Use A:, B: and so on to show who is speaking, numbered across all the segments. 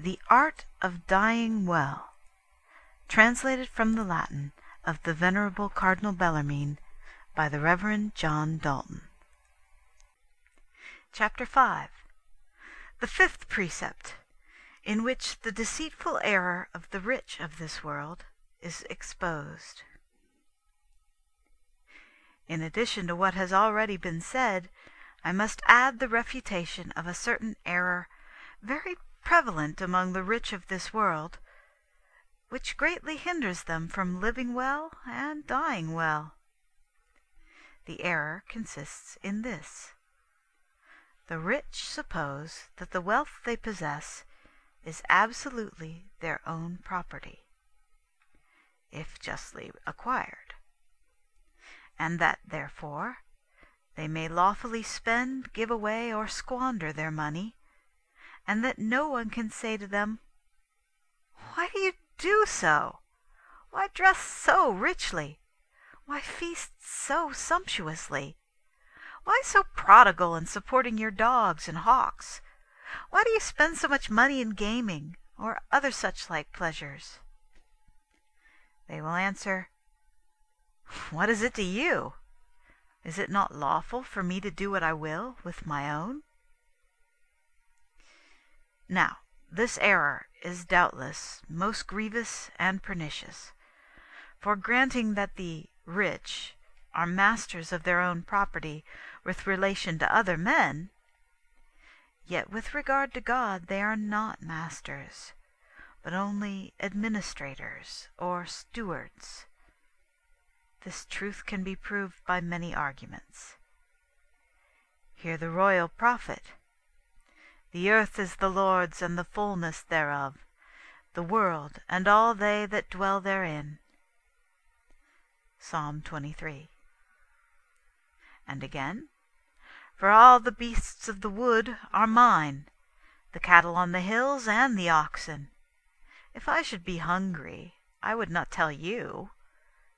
A: THE ART OF DYING WELL Translated from the Latin of the Venerable Cardinal Bellarmine by the Rev. John Dalton CHAPTER V THE FIFTH PRECEPT, IN WHICH THE DECEITFUL ERROR OF THE RICH OF THIS WORLD IS EXPOSED In addition to what has already been said, I must add the refutation of a certain error very prevalent among the rich of this world, which greatly hinders them from living well and dying well. The error consists in this. The rich suppose that the wealth they possess is absolutely their own property, if justly acquired, and that, therefore, they may lawfully spend, give away, or squander their money, and that no one can say to them, "Why do you do so? Why dress so richly? Why feast so sumptuously? Why so prodigal in supporting your dogs and hawks? Why do you spend so much money in gaming, or other such like pleasures?" They will answer, "What is it to you? Is it not lawful for me to do what I will with my own?" Now, this error is doubtless most grievous and pernicious. For granting that the rich are masters of their own property with relation to other men, yet with regard to God they are not masters, but only administrators or stewards. This truth can be proved by many arguments. Hear the royal prophet. The earth is the Lord's and the fullness thereof, the world and all they that dwell therein. Psalm 23. And again, For all the beasts of the wood are mine, the cattle on the hills and the oxen. If I should be hungry, I would not tell you,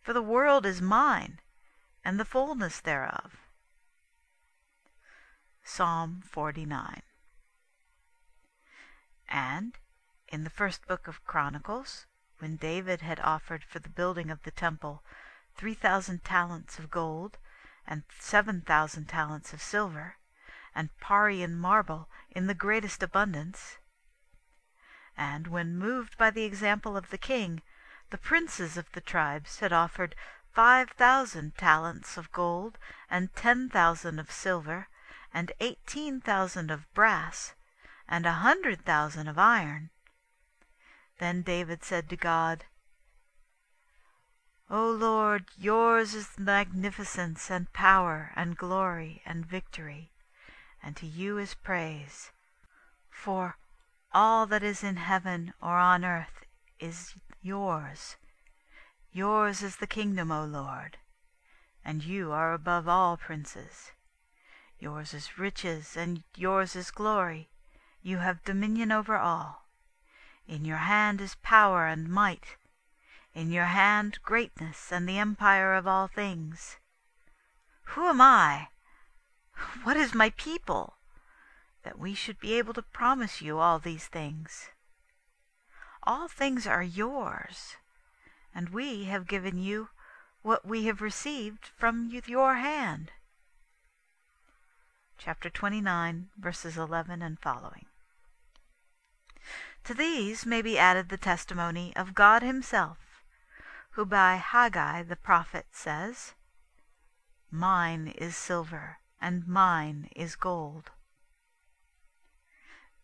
A: for the world is mine, and the fullness thereof. Psalm 49. And in the first book of Chronicles, when David had offered for the building of the temple three thousand talents of gold, and seven thousand talents of silver, and Parian marble in the greatest abundance, and when moved by the example of the king, the princes of the tribes had offered five thousand talents of gold, and ten thousand of silver, and eighteen thousand of brass and a hundred thousand of iron. Then David said to God, O Lord, yours is magnificence and power and glory and victory, and to you is praise. For all that is in heaven or on earth is yours. Yours is the kingdom, O Lord, and you are above all princes. Yours is riches, and yours is glory. You have dominion over all. In your hand is power and might. In your hand greatness and the empire of all things. Who am I? What is my people? That we should be able to promise you all these things. All things are yours, and we have given you what we have received from your hand. Chapter 29, verses 11 and following. To these may be added the testimony of God himself, who by Haggai the prophet says, Mine is silver, and mine is gold.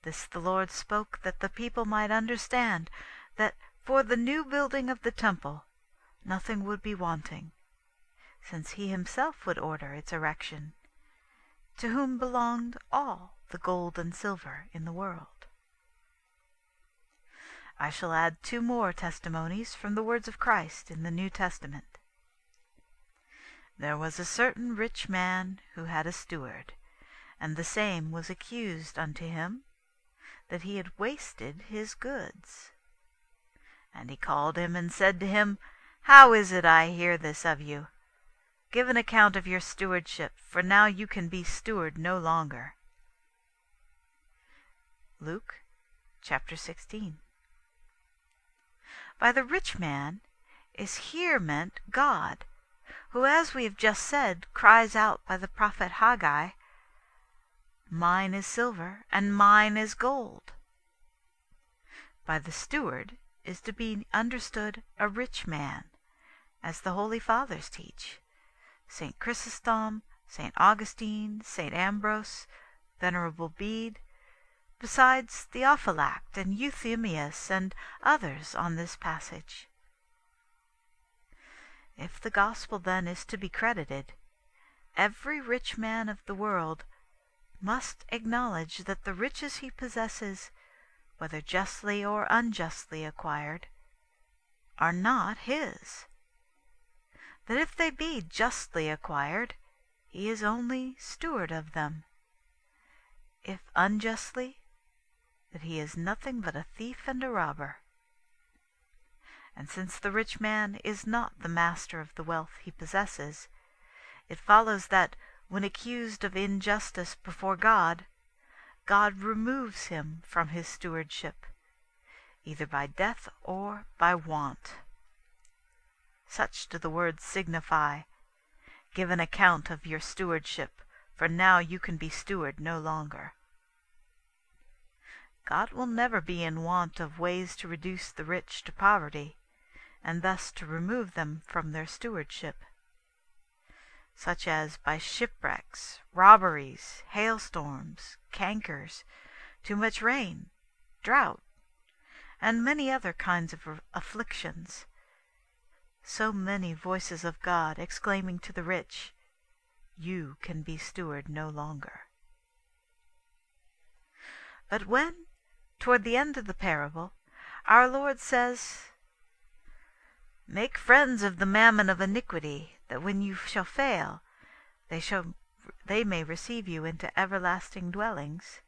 A: This the Lord spoke that the people might understand that for the new building of the temple nothing would be wanting, since he himself would order its erection, to whom belonged all the gold and silver in the world. I shall add two more testimonies from the words of Christ in the New Testament. There was a certain rich man who had a steward, and the same was accused unto him that he had wasted his goods. And he called him and said to him, How is it I hear this of you? Give an account of your stewardship, for now you can be steward no longer. Luke chapter 16. By the rich man is here meant God, who, as we have just said, cries out by the prophet Haggai, Mine is silver, and mine is gold. By the steward is to be understood a rich man, as the holy fathers teach. St. Chrysostom, St. Augustine, St. Ambrose, Venerable Bede, besides Theophylact and Euthymius and others on this passage. If the gospel then is to be credited, every rich man of the world must acknowledge that the riches he possesses, whether justly or unjustly acquired, are not his. That if they be justly acquired, he is only steward of them. If unjustly, that he is nothing but a thief and a robber. And since the rich man is not the master of the wealth he possesses, it follows that when accused of injustice before God, God removes him from his stewardship, either by death or by want. Such do the words signify Give an account of your stewardship, for now you can be steward no longer. God will never be in want of ways to reduce the rich to poverty, and thus to remove them from their stewardship such as by shipwrecks, robberies, hailstorms, cankers, too much rain, drought, and many other kinds of afflictions. So many voices of God exclaiming to the rich, You can be steward no longer. But when, toward the end of the parable, our Lord says, Make friends of the mammon of iniquity, that when you shall fail, they shall they may receive you into everlasting dwellings.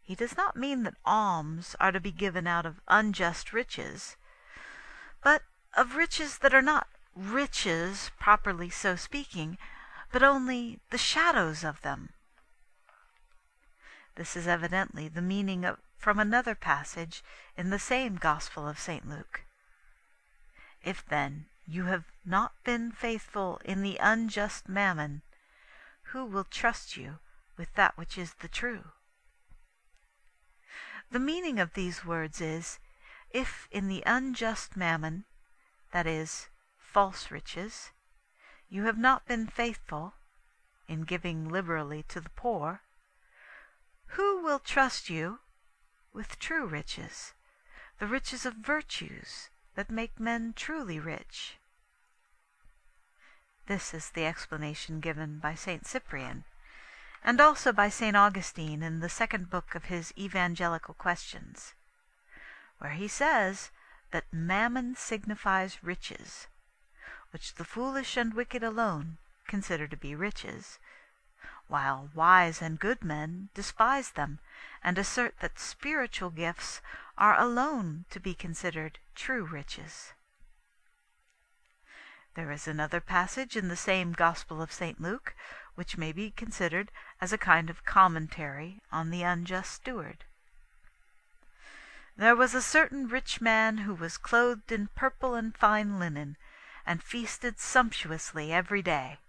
A: He does not mean that alms are to be given out of unjust riches, but of riches that are not riches, properly so speaking, but only the shadows of them. This is evidently the meaning of, from another passage in the same Gospel of St. Luke. If then you have not been faithful in the unjust mammon, who will trust you with that which is the true? The meaning of these words is, if in the unjust mammon, that is, false riches, you have not been faithful in giving liberally to the poor, who will trust you with true riches, the riches of virtues, that make men truly rich. This is the explanation given by St. Cyprian, and also by St. Augustine in the second book of his Evangelical Questions, where he says that mammon signifies riches, which the foolish and wicked alone consider to be riches, while wise and good men despise them and assert that spiritual gifts are alone to be considered true riches. There is another passage in the same Gospel of St. Luke which may be considered as a kind of commentary on the unjust steward. There was a certain rich man who was clothed in purple and fine linen, and feasted sumptuously every day.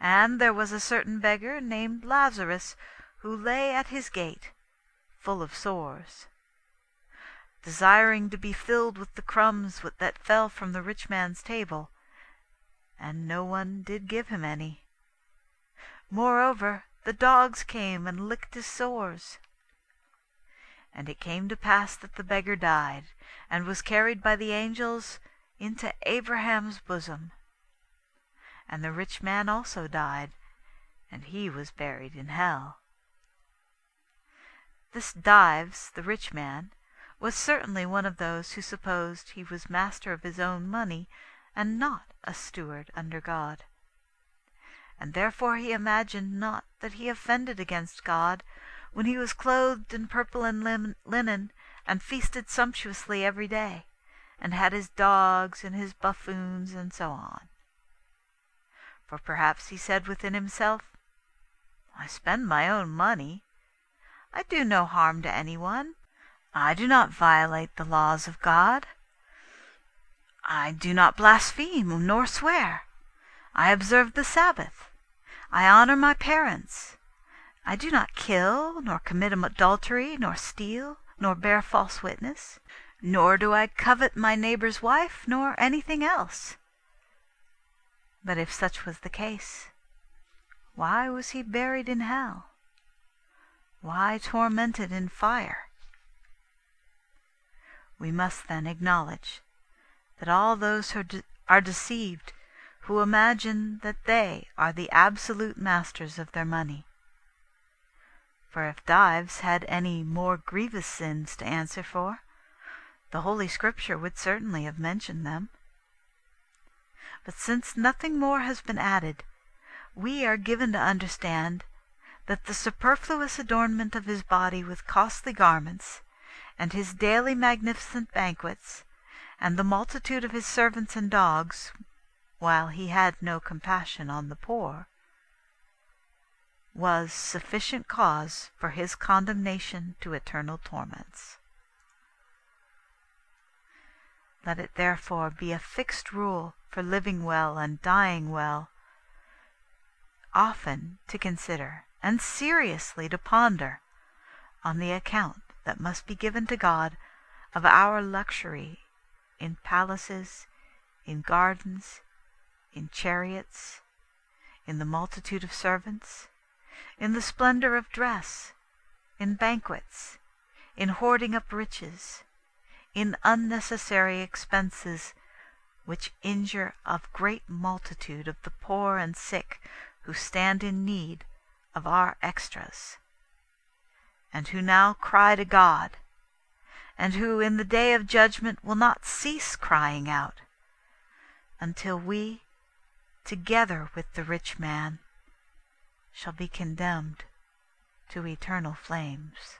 A: And there was a certain beggar named Lazarus who lay at his gate, full of sores desiring to be filled with the crumbs that fell from the rich man's table, and no one did give him any. Moreover, the dogs came and licked his sores. And it came to pass that the beggar died, and was carried by the angels into Abraham's bosom. And the rich man also died, and he was buried in hell. This Dives, the rich man, was certainly one of those who supposed he was master of his own money and not a steward under God. And therefore he imagined not that he offended against God when he was clothed in purple and linen and feasted sumptuously every day, and had his dogs and his buffoons and so on. For perhaps he said within himself, I spend my own money. I do no harm to anyone. I do not violate the laws of God. I do not blaspheme nor swear. I observe the Sabbath. I honor my parents. I do not kill, nor commit adultery, nor steal, nor bear false witness, nor do I covet my neighbor's wife, nor anything else. But if such was the case, why was he buried in hell? Why tormented in fire? We must then acknowledge that all those who are deceived who imagine that they are the absolute masters of their money. For if Dives had any more grievous sins to answer for, the Holy Scripture would certainly have mentioned them. But since nothing more has been added, we are given to understand that the superfluous adornment of his body with costly garments, and his daily magnificent banquets, and the multitude of his servants and dogs, while he had no compassion on the poor, was sufficient cause for his condemnation to eternal torments. Let it therefore be a fixed rule for living well and dying well, often to consider and seriously to ponder on the account that must be given to God of our luxury in palaces, in gardens, in chariots, in the multitude of servants, in the splendor of dress, in banquets, in hoarding up riches, in unnecessary expenses which injure a great multitude of the poor and sick who stand in need of our extras, and who now cry to God, and who in the day of judgment will not cease crying out until we, together with the rich man, shall be condemned to eternal flames.